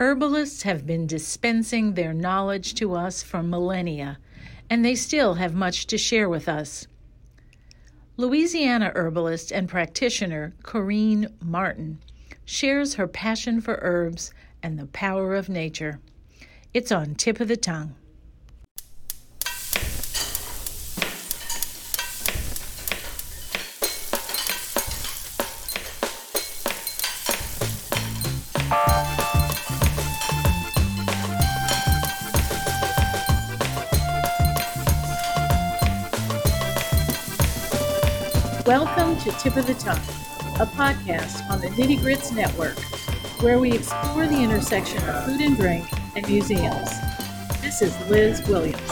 Herbalists have been dispensing their knowledge to us for millennia, and they still have much to share with us. Louisiana herbalist and practitioner Corinne Martin shares her passion for herbs and the power of nature. It's on tip of the tongue. Tip of the Tongue, a podcast on the Nitty Grits Network, where we explore the intersection of food and drink and museums. This is Liz Williams.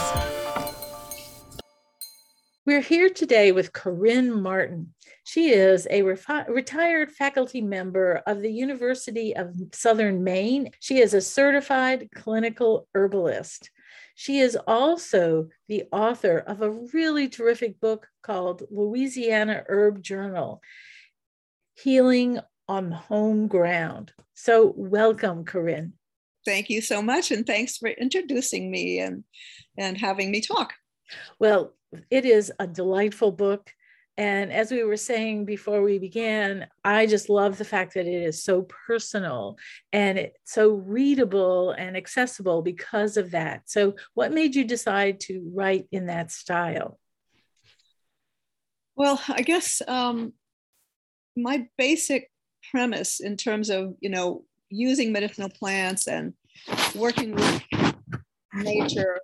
We're here today with Corinne Martin. She is a refi- retired faculty member of the University of Southern Maine. She is a certified clinical herbalist. She is also the author of a really terrific book called Louisiana Herb Journal Healing on Home Ground. So, welcome, Corinne. Thank you so much. And thanks for introducing me and, and having me talk. Well, it is a delightful book. And as we were saying before we began, I just love the fact that it is so personal and it's so readable and accessible because of that. So, what made you decide to write in that style? Well, I guess um, my basic premise in terms of you know using medicinal plants and working with nature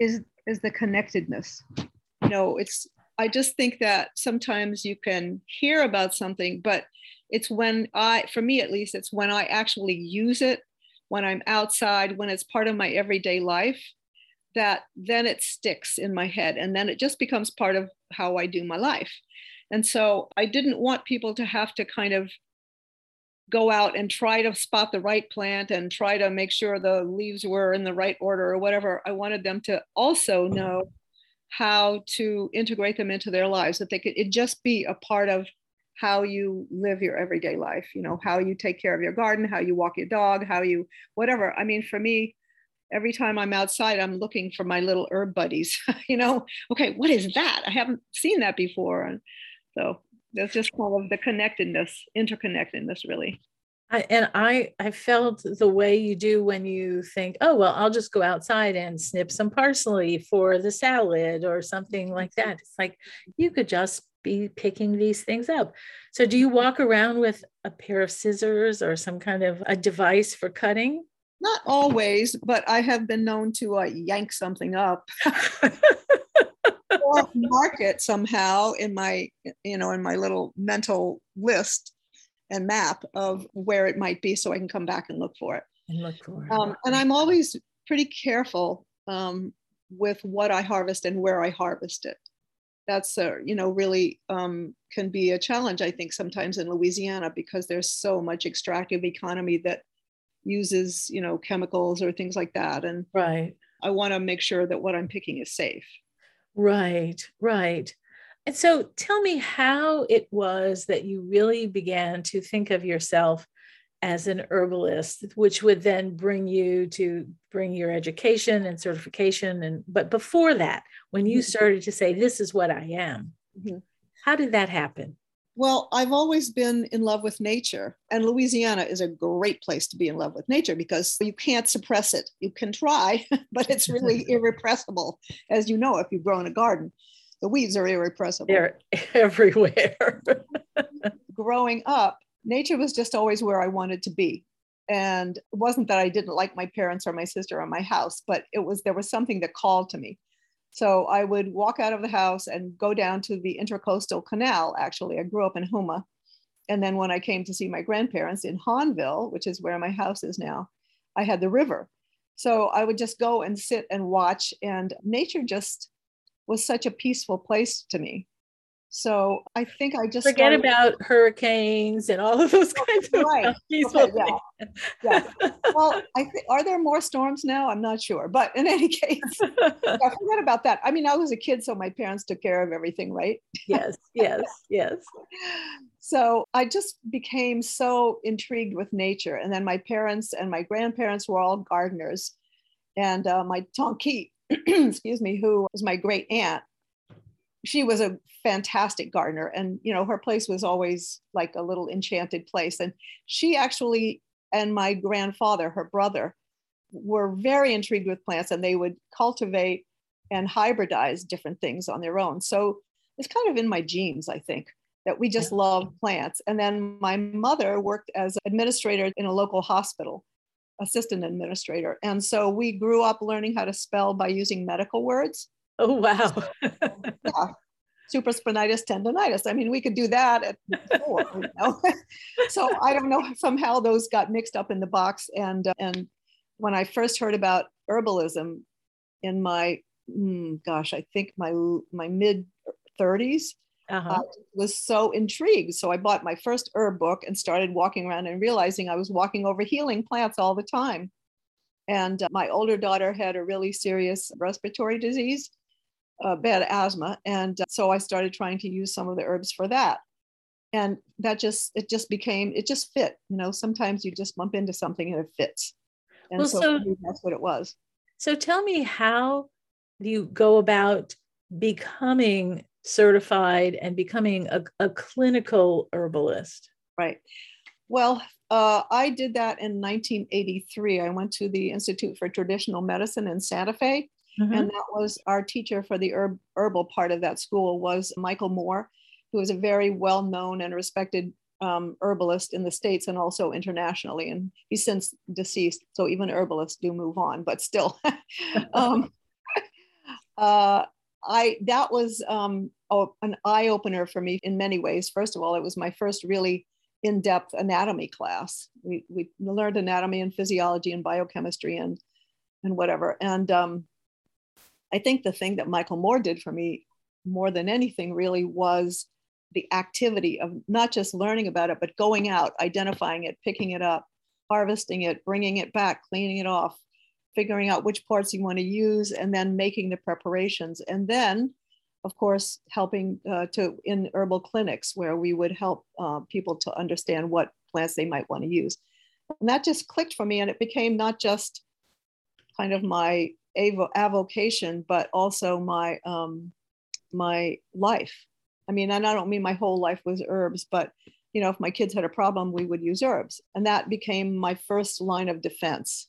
is is the connectedness. You know, it's I just think that sometimes you can hear about something, but it's when I, for me at least, it's when I actually use it, when I'm outside, when it's part of my everyday life, that then it sticks in my head. And then it just becomes part of how I do my life. And so I didn't want people to have to kind of go out and try to spot the right plant and try to make sure the leaves were in the right order or whatever. I wanted them to also uh-huh. know how to integrate them into their lives that they could it just be a part of how you live your everyday life you know how you take care of your garden how you walk your dog how you whatever. I mean for me every time i'm outside i'm looking for my little herb buddies you know okay what is that? I haven't seen that before. And so that's just kind of the connectedness interconnectedness really I, and I I felt the way you do when you think, oh well, I'll just go outside and snip some parsley for the salad or something like that. It's like you could just be picking these things up. So do you walk around with a pair of scissors or some kind of a device for cutting? Not always, but I have been known to uh, yank something up. or mark it somehow in my you know in my little mental list and map of where it might be so I can come back and look for it. And look for it. Um, and I'm always pretty careful um, with what I harvest and where I harvest it. That's uh, you know really um, can be a challenge I think sometimes in Louisiana because there's so much extractive economy that uses you know chemicals or things like that and right I want to make sure that what I'm picking is safe. Right, right. And so tell me how it was that you really began to think of yourself as an herbalist, which would then bring you to bring your education and certification. And but before that, when you mm-hmm. started to say, This is what I am, mm-hmm. how did that happen? Well, I've always been in love with nature, and Louisiana is a great place to be in love with nature because you can't suppress it. You can try, but it's really irrepressible, as you know, if you grow in a garden the weeds are irrepressible. They're everywhere. Growing up, nature was just always where I wanted to be. And it wasn't that I didn't like my parents or my sister or my house, but it was there was something that called to me. So I would walk out of the house and go down to the Intercoastal Canal. Actually, I grew up in Houma. And then when I came to see my grandparents in Hahnville, which is where my house is now, I had the river. So I would just go and sit and watch, and nature just was such a peaceful place to me. So I think I just forget started... about hurricanes and all of those kinds of right. peaceful okay, yeah. yeah. Well, I think are there more storms now? I'm not sure, but in any case, I forget about that. I mean, I was a kid, so my parents took care of everything, right? Yes, yes, yes. so I just became so intrigued with nature. And then my parents and my grandparents were all gardeners. And uh, my tonki, excuse me, who was my great aunt, she was a fantastic gardener. And, you know, her place was always like a little enchanted place. And she actually, and my grandfather, her brother, were very intrigued with plants and they would cultivate and hybridize different things on their own. So it's kind of in my genes, I think that we just love plants. And then my mother worked as administrator in a local hospital, assistant administrator. And so we grew up learning how to spell by using medical words. Oh, wow. yeah. Supraspinatus tendonitis. I mean, we could do that at four, you know? so I don't know, somehow those got mixed up in the box. And, uh, and when I first heard about herbalism in my, mm, gosh, I think my, my mid 30s, uh-huh. uh, was so intrigued. So I bought my first herb book and started walking around and realizing I was walking over healing plants all the time. And uh, my older daughter had a really serious respiratory disease, uh, bad asthma. And uh, so I started trying to use some of the herbs for that. And that just, it just became, it just fit. You know, sometimes you just bump into something and it fits. And well, so, so that's what it was. So tell me how do you go about becoming certified and becoming a, a clinical herbalist? Right. Well, uh, I did that in 1983. I went to the Institute for Traditional Medicine in Santa Fe, mm-hmm. and that was our teacher for the herb, herbal part of that school was Michael Moore, who is a very well-known and respected um, herbalist in the states and also internationally. And he's since deceased, so even herbalists do move on, but still. um, uh, I that was um, oh, an eye opener for me in many ways. First of all, it was my first really in-depth anatomy class. We we learned anatomy and physiology and biochemistry and and whatever. And um, I think the thing that Michael Moore did for me more than anything really was the activity of not just learning about it, but going out, identifying it, picking it up, harvesting it, bringing it back, cleaning it off, figuring out which parts you want to use and then making the preparations. And then of course helping uh, to in herbal clinics where we would help uh, people to understand what plants they might want to use. And that just clicked for me and it became not just kind of my avo- avocation but also my um, my life. I mean and i don't mean my whole life was herbs but you know if my kids had a problem we would use herbs. And that became my first line of defense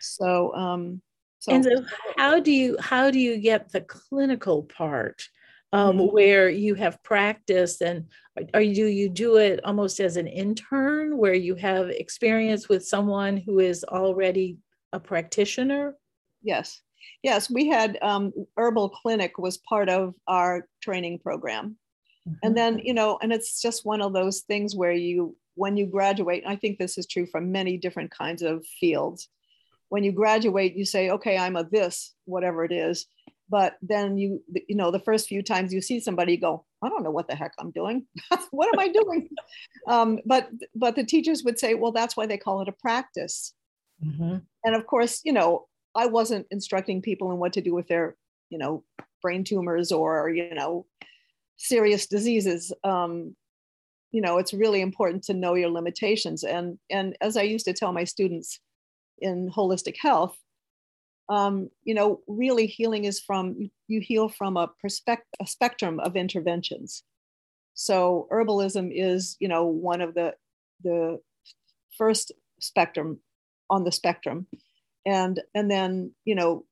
so, um, so, and so how do you how do you get the clinical part um, mm-hmm. where you have practice and are you do you do it almost as an intern where you have experience with someone who is already a practitioner? Yes, yes. We had um, herbal clinic was part of our training program, mm-hmm. and then you know, and it's just one of those things where you when you graduate. I think this is true for many different kinds of fields when you graduate, you say, okay, I'm a this, whatever it is. But then you, you know, the first few times you see somebody, you go, I don't know what the heck I'm doing. what am I doing? um, but but the teachers would say, well, that's why they call it a practice. Mm-hmm. And of course, you know, I wasn't instructing people in what to do with their, you know, brain tumors or you know, serious diseases. Um, you know, it's really important to know your limitations. And and as I used to tell my students, in holistic health, um, you know, really healing is from you heal from a perspective, a spectrum of interventions. So herbalism is, you know, one of the the first spectrum on the spectrum, and and then you know,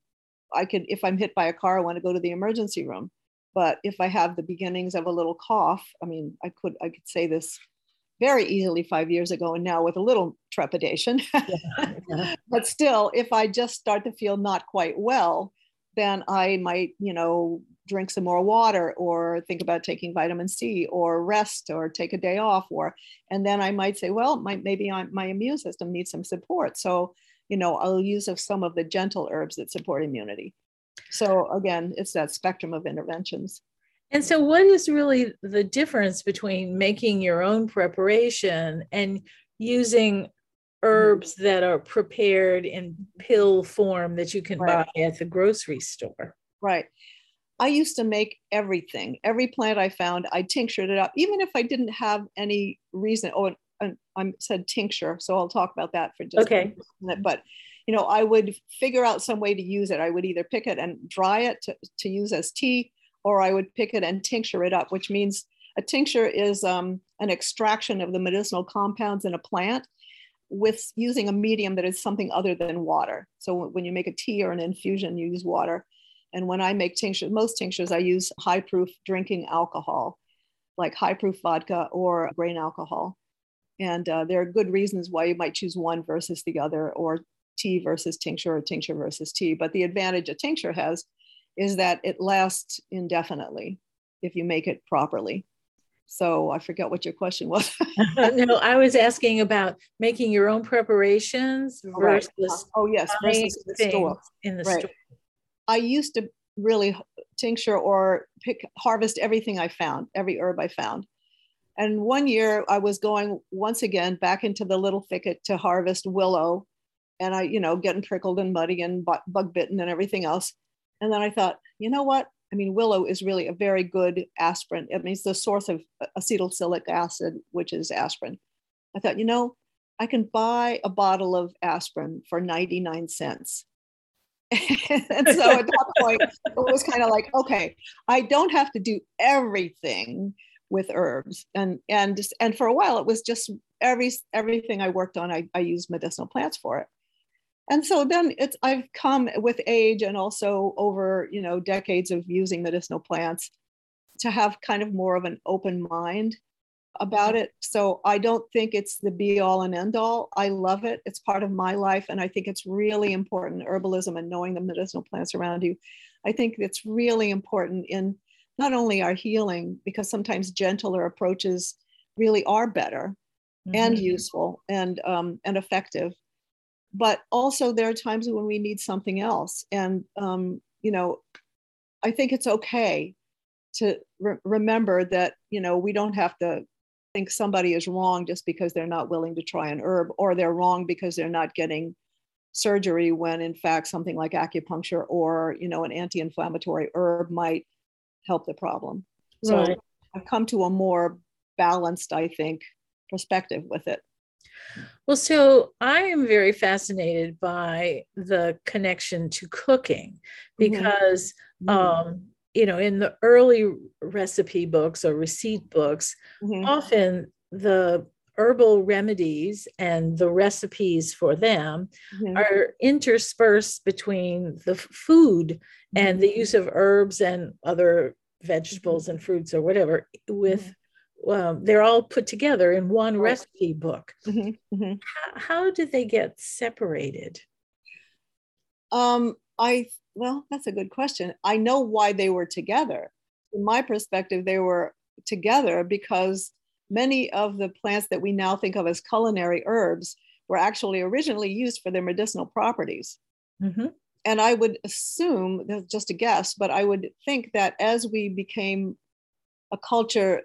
I could if I'm hit by a car, I want to go to the emergency room. But if I have the beginnings of a little cough, I mean, I could I could say this very easily five years ago and now with a little trepidation. yeah, yeah. but still, if I just start to feel not quite well, then I might, you know, drink some more water or think about taking vitamin C or rest or take a day off or and then I might say, well, my, maybe I'm, my immune system needs some support. So, you know, I'll use of some of the gentle herbs that support immunity. So again, it's that spectrum of interventions. And so, what is really the difference between making your own preparation and using mm-hmm. herbs that are prepared in pill form that you can right. buy at the grocery store? Right. I used to make everything. Every plant I found, I tinctured it up, even if I didn't have any reason. Oh, I said tincture, so I'll talk about that for just okay. a minute. But you know, I would figure out some way to use it. I would either pick it and dry it to, to use as tea, or I would pick it and tincture it up, which means a tincture is um, an extraction of the medicinal compounds in a plant with using a medium that is something other than water. So when you make a tea or an infusion, you use water. And when I make tinctures, most tinctures, I use high proof drinking alcohol, like high proof vodka or grain alcohol. And uh, there are good reasons why you might choose one versus the other, or tea versus tincture, or tincture versus tea. But the advantage a tincture has is that it lasts indefinitely if you make it properly. So I forget what your question was. no, I was asking about making your own preparations versus right. oh yes, versus the store. in the right. store. I used to really tincture or pick harvest everything I found, every herb I found. And one year I was going once again back into the little thicket to harvest willow and I, you know, getting prickled and muddy and bug bitten and everything else. And then I thought, you know what? I mean, willow is really a very good aspirin. It means the source of acetylsalicylic acid, which is aspirin. I thought, you know, I can buy a bottle of aspirin for 99 cents. and so at that point, it was kind of like, okay, I don't have to do everything with herbs. And and and for a while, it was just every everything I worked on, I, I used medicinal plants for it and so then it's i've come with age and also over you know decades of using medicinal plants to have kind of more of an open mind about it. So i don't think it's the be all and end all i love it. It's part of my life and i think it's really important herbalism and knowing the medicinal plants around you. I think it's really important in not only our healing because sometimes gentler approaches really are better mm-hmm. and useful and um, and effective but also there are times when we need something else. And um, you know i think it's okay to re- remember that you know we don't have to think somebody is wrong just because they're not willing to try an herb or they're wrong because they're not getting surgery when in fact something like acupuncture or you know an anti-inflammatory herb might help the problem. So right. i've come to a more balanced i think perspective with it well, so I am very fascinated by the connection to cooking mm-hmm. because, mm-hmm. um, you know, in the early recipe books or receipt books, mm-hmm. often the herbal remedies and the recipes for them mm-hmm. are interspersed between the food and the mm-hmm. use of herbs and other vegetables mm-hmm. and fruits or whatever with um, they're all put together in one right. recipe book. Mm-hmm, mm-hmm. How, how, did they get separated? Um, I well, that's a good question. I know why they were together. From my perspective, they were together because many of the plants that we now think of as culinary herbs were actually originally used for their medicinal properties. Mm-hmm. And I would assume, just a guess, but I would think that as we became a culture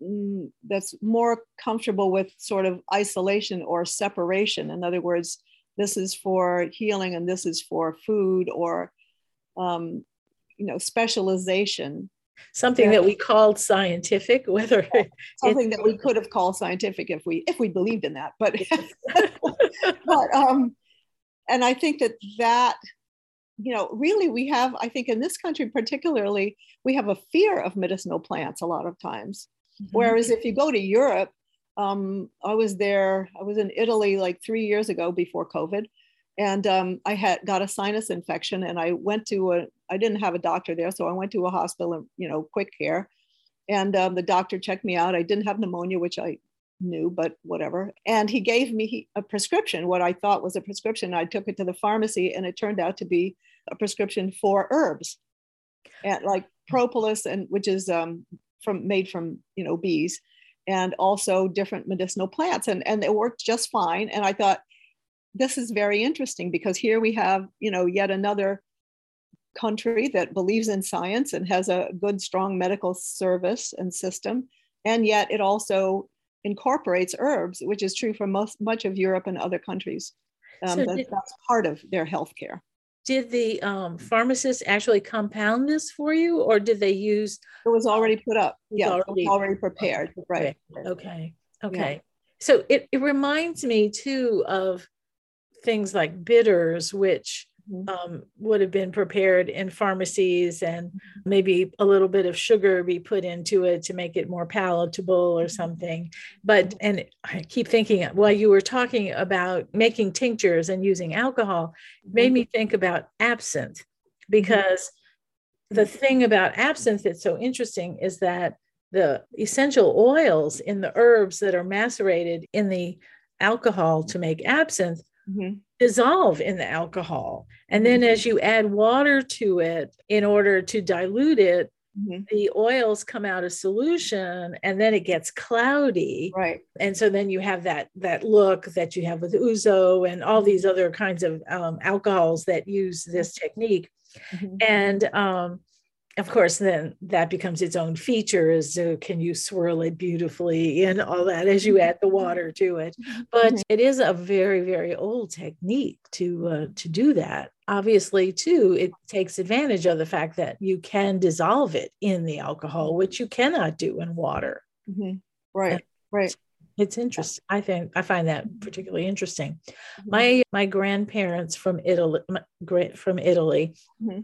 that's more comfortable with sort of isolation or separation. In other words, this is for healing and this is for food or, um, you know, specialization. Something that we called scientific, whether something that we could have called scientific if we if we believed in that, but but um, and I think that that you know really we have I think in this country particularly we have a fear of medicinal plants a lot of times Mm-hmm. Whereas if you go to Europe, um, I was there, I was in Italy like three years ago before COVID. And um, I had got a sinus infection and I went to a, I didn't have a doctor there. So I went to a hospital and, you know, quick care. And um, the doctor checked me out. I didn't have pneumonia, which I knew, but whatever. And he gave me a prescription, what I thought was a prescription. I took it to the pharmacy and it turned out to be a prescription for herbs, and like propolis, and which is um, from made from you know bees and also different medicinal plants. And and it worked just fine. And i thought this is very interesting because here we have you know yet another country that believes in science and has a good strong medical service and system. And yet it also incorporates herbs which is true for most much of europe and other countries um, so that, did, that's part of their healthcare did the um, pharmacist actually compound this for you, or did they use? It was already put up. Yeah, already, already prepared. Right. Okay. Okay. Yeah. So it, it reminds me too of things like bitters, which. Um, would have been prepared in pharmacies and maybe a little bit of sugar be put into it to make it more palatable or mm-hmm. something. But, and I keep thinking while you were talking about making tinctures and using alcohol, made mm-hmm. me think about absinthe because the thing about absinthe that's so interesting is that the essential oils in the herbs that are macerated in the alcohol to make absinthe mm-hmm. Dissolve in the alcohol. And then mm-hmm. as you add water to it in order to dilute it, Mm-hmm. the oils come out of solution and then it gets cloudy right and so then you have that that look that you have with ouzo and all these other kinds of um, alcohols that use this technique mm-hmm. and um, of course, then that becomes its own feature is uh, can you swirl it beautifully and all that as you add the water to it. But mm-hmm. it is a very, very old technique to uh, to do that. Obviously, too, it takes advantage of the fact that you can dissolve it in the alcohol, which you cannot do in water. Mm-hmm. Right, and right. It's interesting. I think I find that particularly interesting. Mm-hmm. My my grandparents from Italy, from Italy, mm-hmm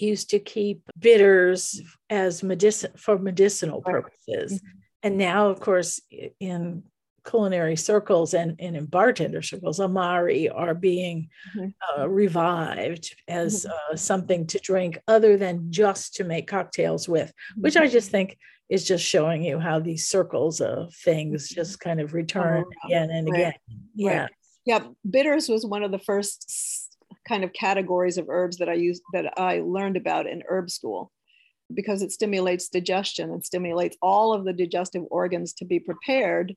used to keep bitters as medicine for medicinal purposes. Mm-hmm. And now, of course, in culinary circles and, and in bartender circles, Amari are being mm-hmm. uh, revived as mm-hmm. uh, something to drink other than just to make cocktails with, which I just think is just showing you how these circles of things mm-hmm. just kind of return oh, again and right. again. Yeah. Right. Yeah. Bitters was one of the first kind of categories of herbs that I use that I learned about in herb school because it stimulates digestion and stimulates all of the digestive organs to be prepared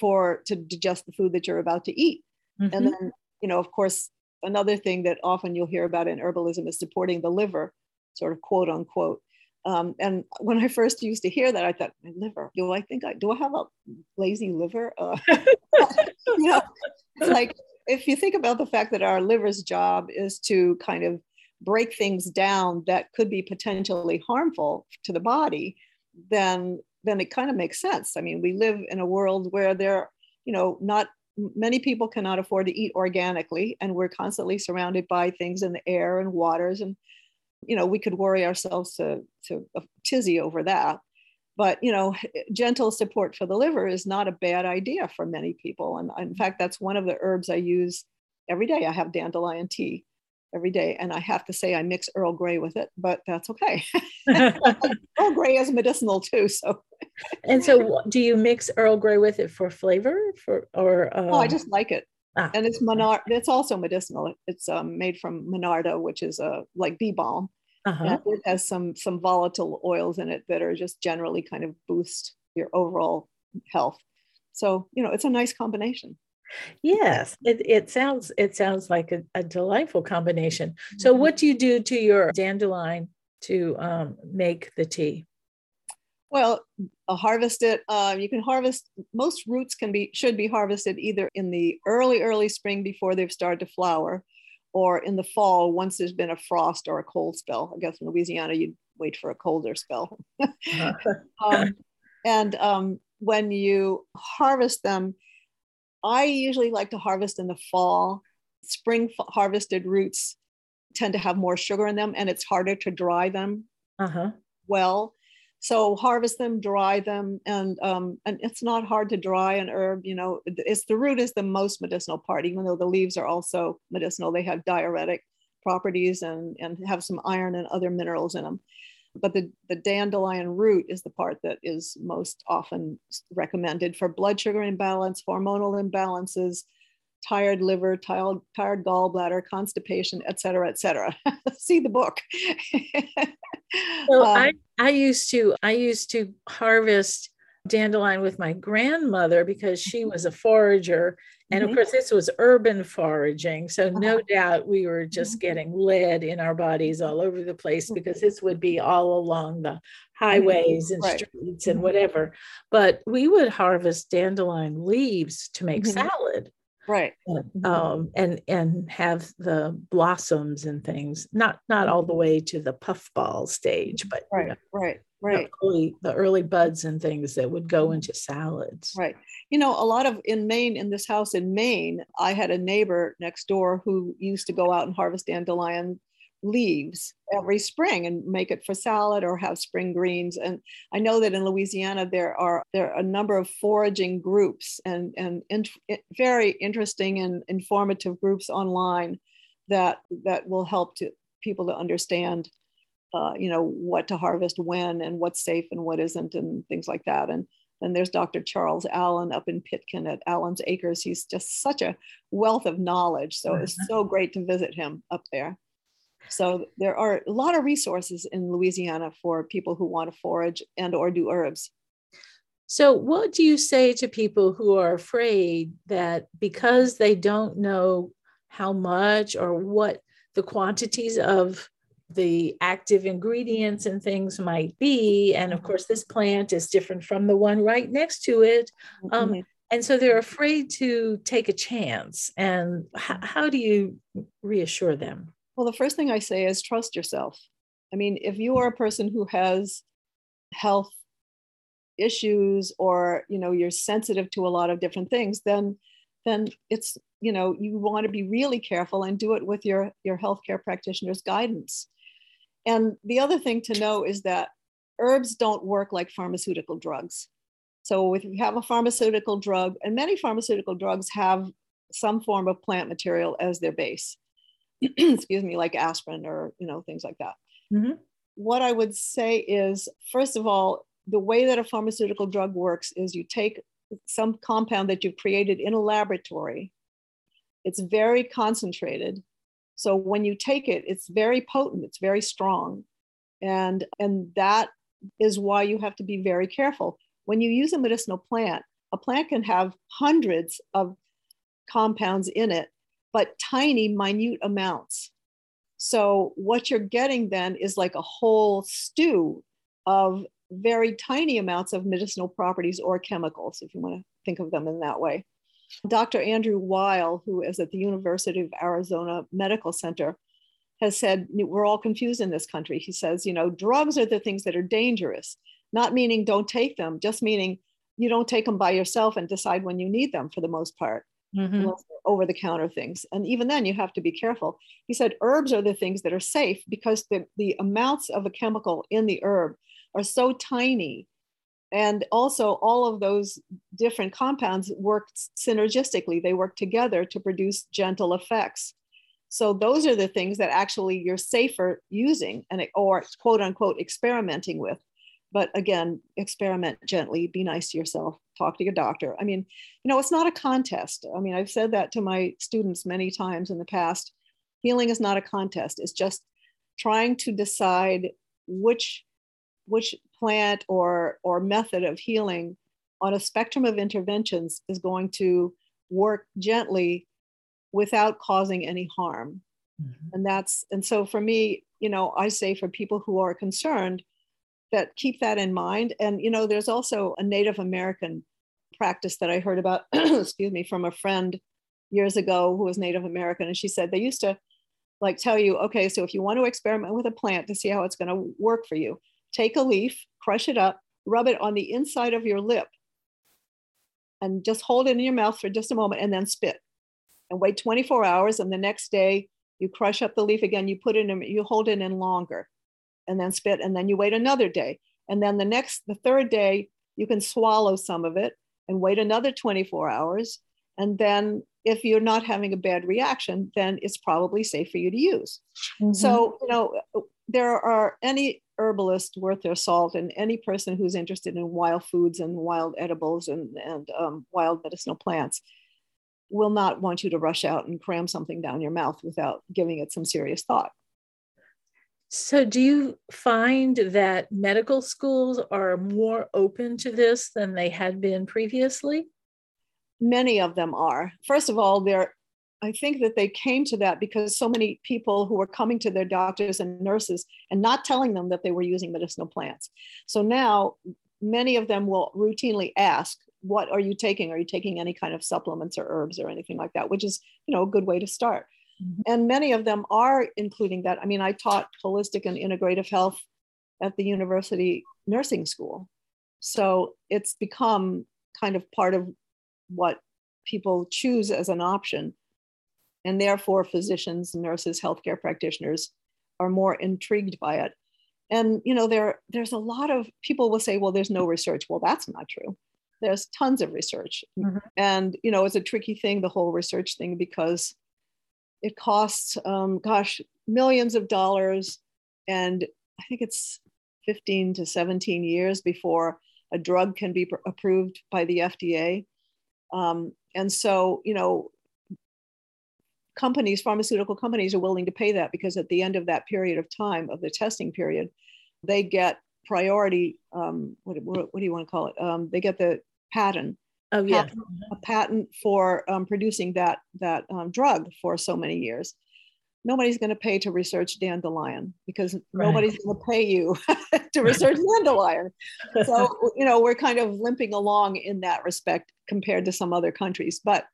for to digest the food that you're about to eat. Mm-hmm. And then, you know, of course, another thing that often you'll hear about in herbalism is supporting the liver, sort of quote unquote. Um, and when I first used to hear that, I thought, my liver, do I think I do I have a lazy liver? Uh, you know, like if you think about the fact that our liver's job is to kind of break things down that could be potentially harmful to the body, then then it kind of makes sense. I mean, we live in a world where there, you know, not many people cannot afford to eat organically, and we're constantly surrounded by things in the air and waters, and you know, we could worry ourselves to to a tizzy over that but you know gentle support for the liver is not a bad idea for many people. And in fact that's one of the herbs i use every day. I have dandelion tea every day and i have to say i mix earl grey with it but that's okay. Earl grey is medicinal too so. And so do you mix earl grey with it for flavor? For or um... oh i just like it. Ah. and it's monard it's also medicinal. It's um, made from monarda which is a like bee balm uh-huh. it has some some volatile oils in it that are just generally kind of boost your overall health. So you know, it's a nice combination. Yes, it, it sounds it sounds like a, a delightful combination. So, mm-hmm. what do you do to your dandelion to um, make the tea? Well, uh, harvest it. Uh, you can harvest most roots can be should be harvested either in the early early spring before they've started to flower, or in the fall once there's been a frost or a cold spell. I guess in Louisiana you'd wait for a colder spell. um, and um, when you harvest them, I usually like to harvest in the fall. Spring harvested roots tend to have more sugar in them, and it's harder to dry them uh-huh. well. So harvest them, dry them, and um, and it's not hard to dry an herb. You know, it's the root is the most medicinal part, even though the leaves are also medicinal. They have diuretic properties and and have some iron and other minerals in them. But the, the dandelion root is the part that is most often recommended for blood sugar imbalance, hormonal imbalances, tired liver, tired, tired gallbladder, constipation, et cetera, et cetera. See the book. so um, I, I used to I used to harvest dandelion with my grandmother because she was a forager. And mm-hmm. of course, this was urban foraging. So, uh-huh. no doubt we were just mm-hmm. getting lead in our bodies all over the place mm-hmm. because this would be all along the highways and right. streets and mm-hmm. whatever. But we would harvest dandelion leaves to make mm-hmm. salad. Right. And, um, and and have the blossoms and things not not all the way to the puffball stage but right you know, right right. the early, the early buds and things that would go into salads. Right. You know a lot of in maine in this house in maine i had a neighbor next door who used to go out and harvest dandelion leaves every spring and make it for salad or have spring greens and i know that in louisiana there are there are a number of foraging groups and and in, very interesting and informative groups online that that will help to people to understand uh, you know what to harvest when and what's safe and what isn't and things like that and then there's Dr. Charles Allen up in Pitkin at Allen's Acres. He's just such a wealth of knowledge. So it's so great to visit him up there. So there are a lot of resources in Louisiana for people who want to forage and or do herbs. So what do you say to people who are afraid that because they don't know how much or what the quantities of the active ingredients and things might be and of course this plant is different from the one right next to it um, mm-hmm. and so they're afraid to take a chance and h- how do you reassure them well, the first thing I say is trust yourself. I mean, if you are a person who has health issues or you know you're sensitive to a lot of different things then then it's you know you want to be really careful and do it with your your healthcare practitioner's guidance. And the other thing to know is that herbs don't work like pharmaceutical drugs. So if you have a pharmaceutical drug and many pharmaceutical drugs have some form of plant material as their base excuse me, like aspirin or, you know, things like that. Mm-hmm. What I would say is, first of all, the way that a pharmaceutical drug works is you take some compound that you've created in a laboratory, it's very concentrated. So when you take it, it's very potent, it's very strong. And, and that is why you have to be very careful. When you use a medicinal plant, a plant can have hundreds of compounds in it but tiny, minute amounts. So what you're getting then is like a whole stew of very tiny amounts of medicinal properties or chemicals, if you want to think of them in that way. Dr. Andrew Weil, who is at the University of Arizona Medical Center, has said, We're all confused in this country. He says, You know, drugs are the things that are dangerous, not meaning don't take them, just meaning you don't take them by yourself and decide when you need them for the most part mm-hmm. over the counter things. And even then, you have to be careful. He said herbs are the things that are safe because the, the amounts of a chemical in the herb are so tiny. And also, all of those different compounds work synergistically, they work together to produce gentle effects. So, those are the things that actually you're safer using and or quote unquote experimenting with but again experiment gently be nice to yourself talk to your doctor. I mean you know it's not a contest. I mean i've said that to my students many times in the past. Healing is not a contest. It's just trying to decide which which plant or or method of healing on a spectrum of interventions is going to work gently without causing any harm. Mm-hmm. and that's and so for me you know i say for people who are concerned that keep that in mind. And, you know, there's also a Native American practice that I heard about, excuse me, from a friend years ago who was Native American. And she said they used to like tell you, okay, so if you want to experiment with a plant to see how it's going to work for you, take a leaf, crush it up, rub it on the inside of your lip, and just hold it in your mouth for just a moment and then spit. And wait 24 hours. And the next day, you crush up the leaf again, you put it in, you hold it in longer and then spit, and then you wait another day. And then the next, the third day, you can swallow some of it and wait another 24 hours. And then if you're not having a bad reaction, then it's probably safe for you to use. Mm-hmm. So, you know, there are any herbalist worth their salt and any person who's interested in wild foods and wild edibles and, and um, wild medicinal plants will not want you to rush out and cram something down your mouth without giving it some serious thought. So, do you find that medical schools are more open to this than they had been previously? Many of them are. First of all, they're I think that they came to that because so many people who were coming to their doctors and nurses and not telling them that they were using medicinal plants. So now many of them will routinely ask, what are you taking? Are you taking any kind of supplements or herbs or anything like that? Which is, you know, a good way to start. Mm-hmm. And many of them are including that. I mean, I taught holistic and integrative health at the university nursing school. So it's become kind of part of what people choose as an option. And therefore, physicians, nurses, healthcare practitioners are more intrigued by it. And you know, there there's a lot of people will say, well, there's no research. Well, that's not true. There's tons of research. Mm-hmm. And you know, it's a tricky thing, the whole research thing, because it costs um, gosh, millions of dollars. And I think it's 15 to 17 years before a drug can be pr- approved by the FDA. Um, and so, you know, companies, pharmaceutical companies are willing to pay that because at the end of that period of time, of the testing period, they get priority. Um, what, what, what, do you want to call it? Um, they get the patent. Oh yeah, patent, a patent for um, producing that that um, drug for so many years. Nobody's going to pay to research dandelion because right. nobody's going to pay you to research dandelion. So you know we're kind of limping along in that respect compared to some other countries, but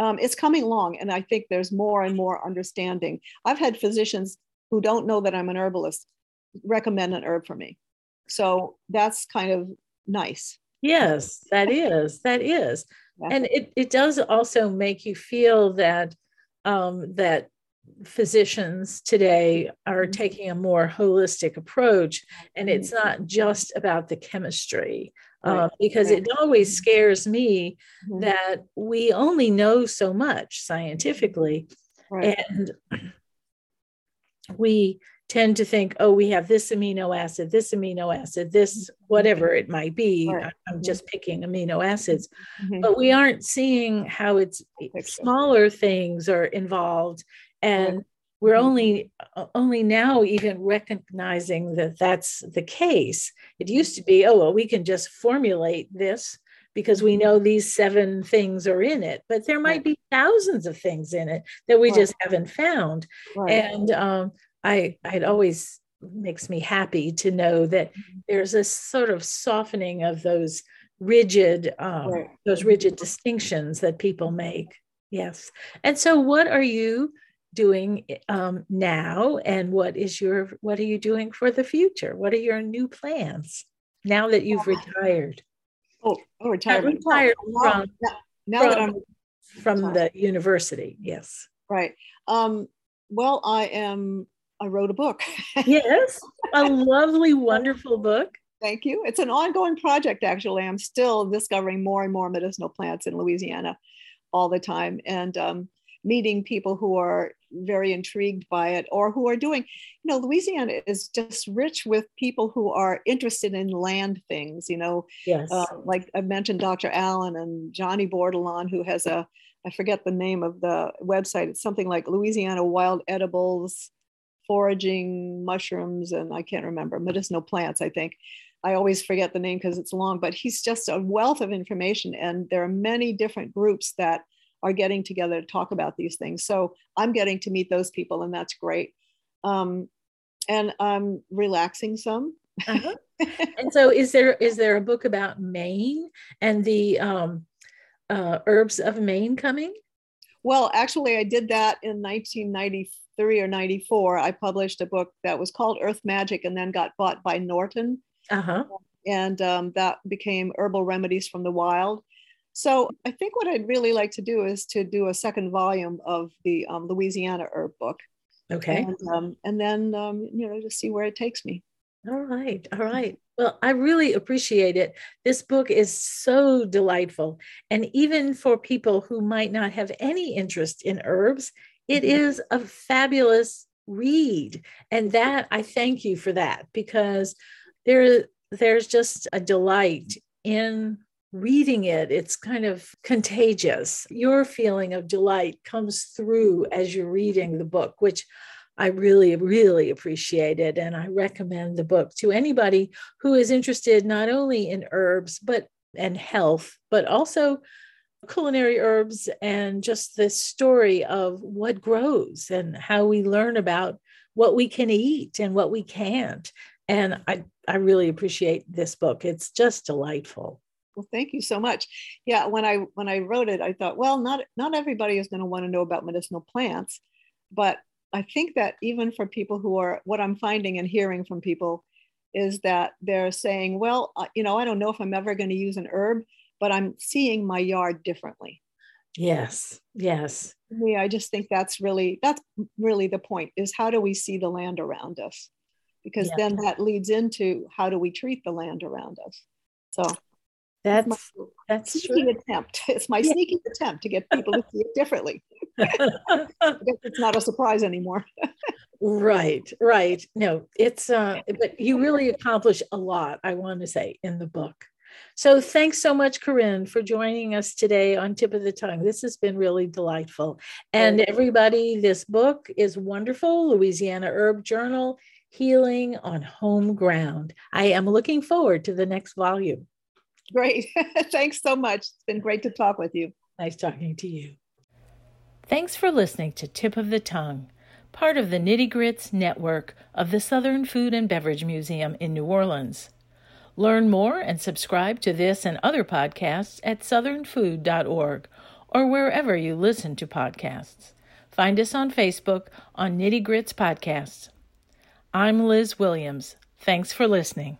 um, it's coming along and i think there's more and more understanding i've had physicians who don't know that i'm an herbalist recommend an herb for me so that's kind of nice yes that is that is yeah. and it, it does also make you feel that um, that physicians today are mm-hmm. taking a more holistic approach and it's mm-hmm. not just about the chemistry uh, because it always mm-hmm. scares me mm-hmm. that we only know so much scientifically right. and we tend to think oh we have this amino acid this amino acid this whatever it might be. I'm just picking amino acids. Mm-hmm. but we aren't seeing how it's smaller things are involved and we're mm-hmm. only only now even recognizing that that's the case. It used to be oh well we can just formulate this because we know these seven things are in it. But there might be thousands of things in it that we right. just haven't found. Right. and um, i it always makes me happy to know that mm-hmm. there's a sort of softening of those rigid um, right. those rigid distinctions that people make. Yes. And so what are you doing um, now? And what is your what are you doing for the future? What are your new plans now that you've retired? Oh, oh retirement. Retired from, now, now from, that i'm from the university. Yes. Right. Um, well i am i wrote a book. Yes a lovely wonderful book. Thank you. It's an ongoing project actually. I'm still discovering more and more medicinal plants in louisiana all the time and um, meeting people who are very intrigued by it or who are doing you know louisiana is just rich with people who are interested in land things you know. Yes. Uh, like i mentioned dr allen and johnny bordelon who has a i forget the name of the website. It's something like louisiana wild edibles foraging mushrooms and i can't remember medicinal plants i think I always forget the name because it's long, but he's just a wealth of information. And there are many different groups that are getting together to talk about these things. So I'm getting to meet those people, and that's great. Um, and I'm relaxing some. uh-huh. And so, is there is there a book about Maine and the um, uh, herbs of Maine coming? Well, actually, I did that in 1993 or 94. I published a book that was called Earth Magic, and then got bought by Norton. Uh-huh. And um, that became Herbal Remedies from the Wild. So I think what I'd really like to do is to do a second volume of the um, Louisiana herb book. Okay. And, um, and then, um, you know, just see where it takes me. All right. All right. Well, I really appreciate it. This book is so delightful. And even for people who might not have any interest in herbs, it mm-hmm. a fabulous read. And that I thank you for that because there, there's just a delight in reading it, it's kind of contagious. Your feeling of delight comes through as you're reading the book, which I really, really appreciate it. And I recommend the book to anybody who is interested not only in herbs, but and health, but also culinary herbs and just the story of what grows and how we learn about what we can eat and what we can't. And I, I really appreciate this book. It's just delightful. Well, thank you so much. Yeah, when I when I wrote it, I thought, well, not not everybody is going to want to know about medicinal plants, but I think that even for people who are what I'm finding and hearing from people is that they're saying, well, uh, you know, I don't know if I'm ever going to use an herb, but I'm seeing my yard differently. Yes. Yes. Yeah, I just think that's really that's really the point is how do we see the land around us? Because then that leads into how do we treat the land around us. So that's my, that's sneaking true. attempt. It's my yeah. sneaking attempt to get people to see it differently. it's not a surprise anymore. right, right. No, it's uh, but you really accomplish a lot. I want to say in the book. So thanks so much, Corinne, for joining us today on Tip of the Tongue. This has been really delightful. And everybody, this book is wonderful Louisiana Herb Journal Healing on Home Ground. I am looking forward to the next volume. Great. thanks so much. It's been great to talk with you. Nice talking to you. Thanks for listening to Tip of the Tongue, part of the Nitty Grits network of the Southern Food and Beverage Museum in New Orleans. Learn more and subscribe to this and other podcasts at southernfood.org or wherever you listen to podcasts. Find us on Facebook on Nitty Grits Podcasts. I'm Liz Williams. Thanks for listening.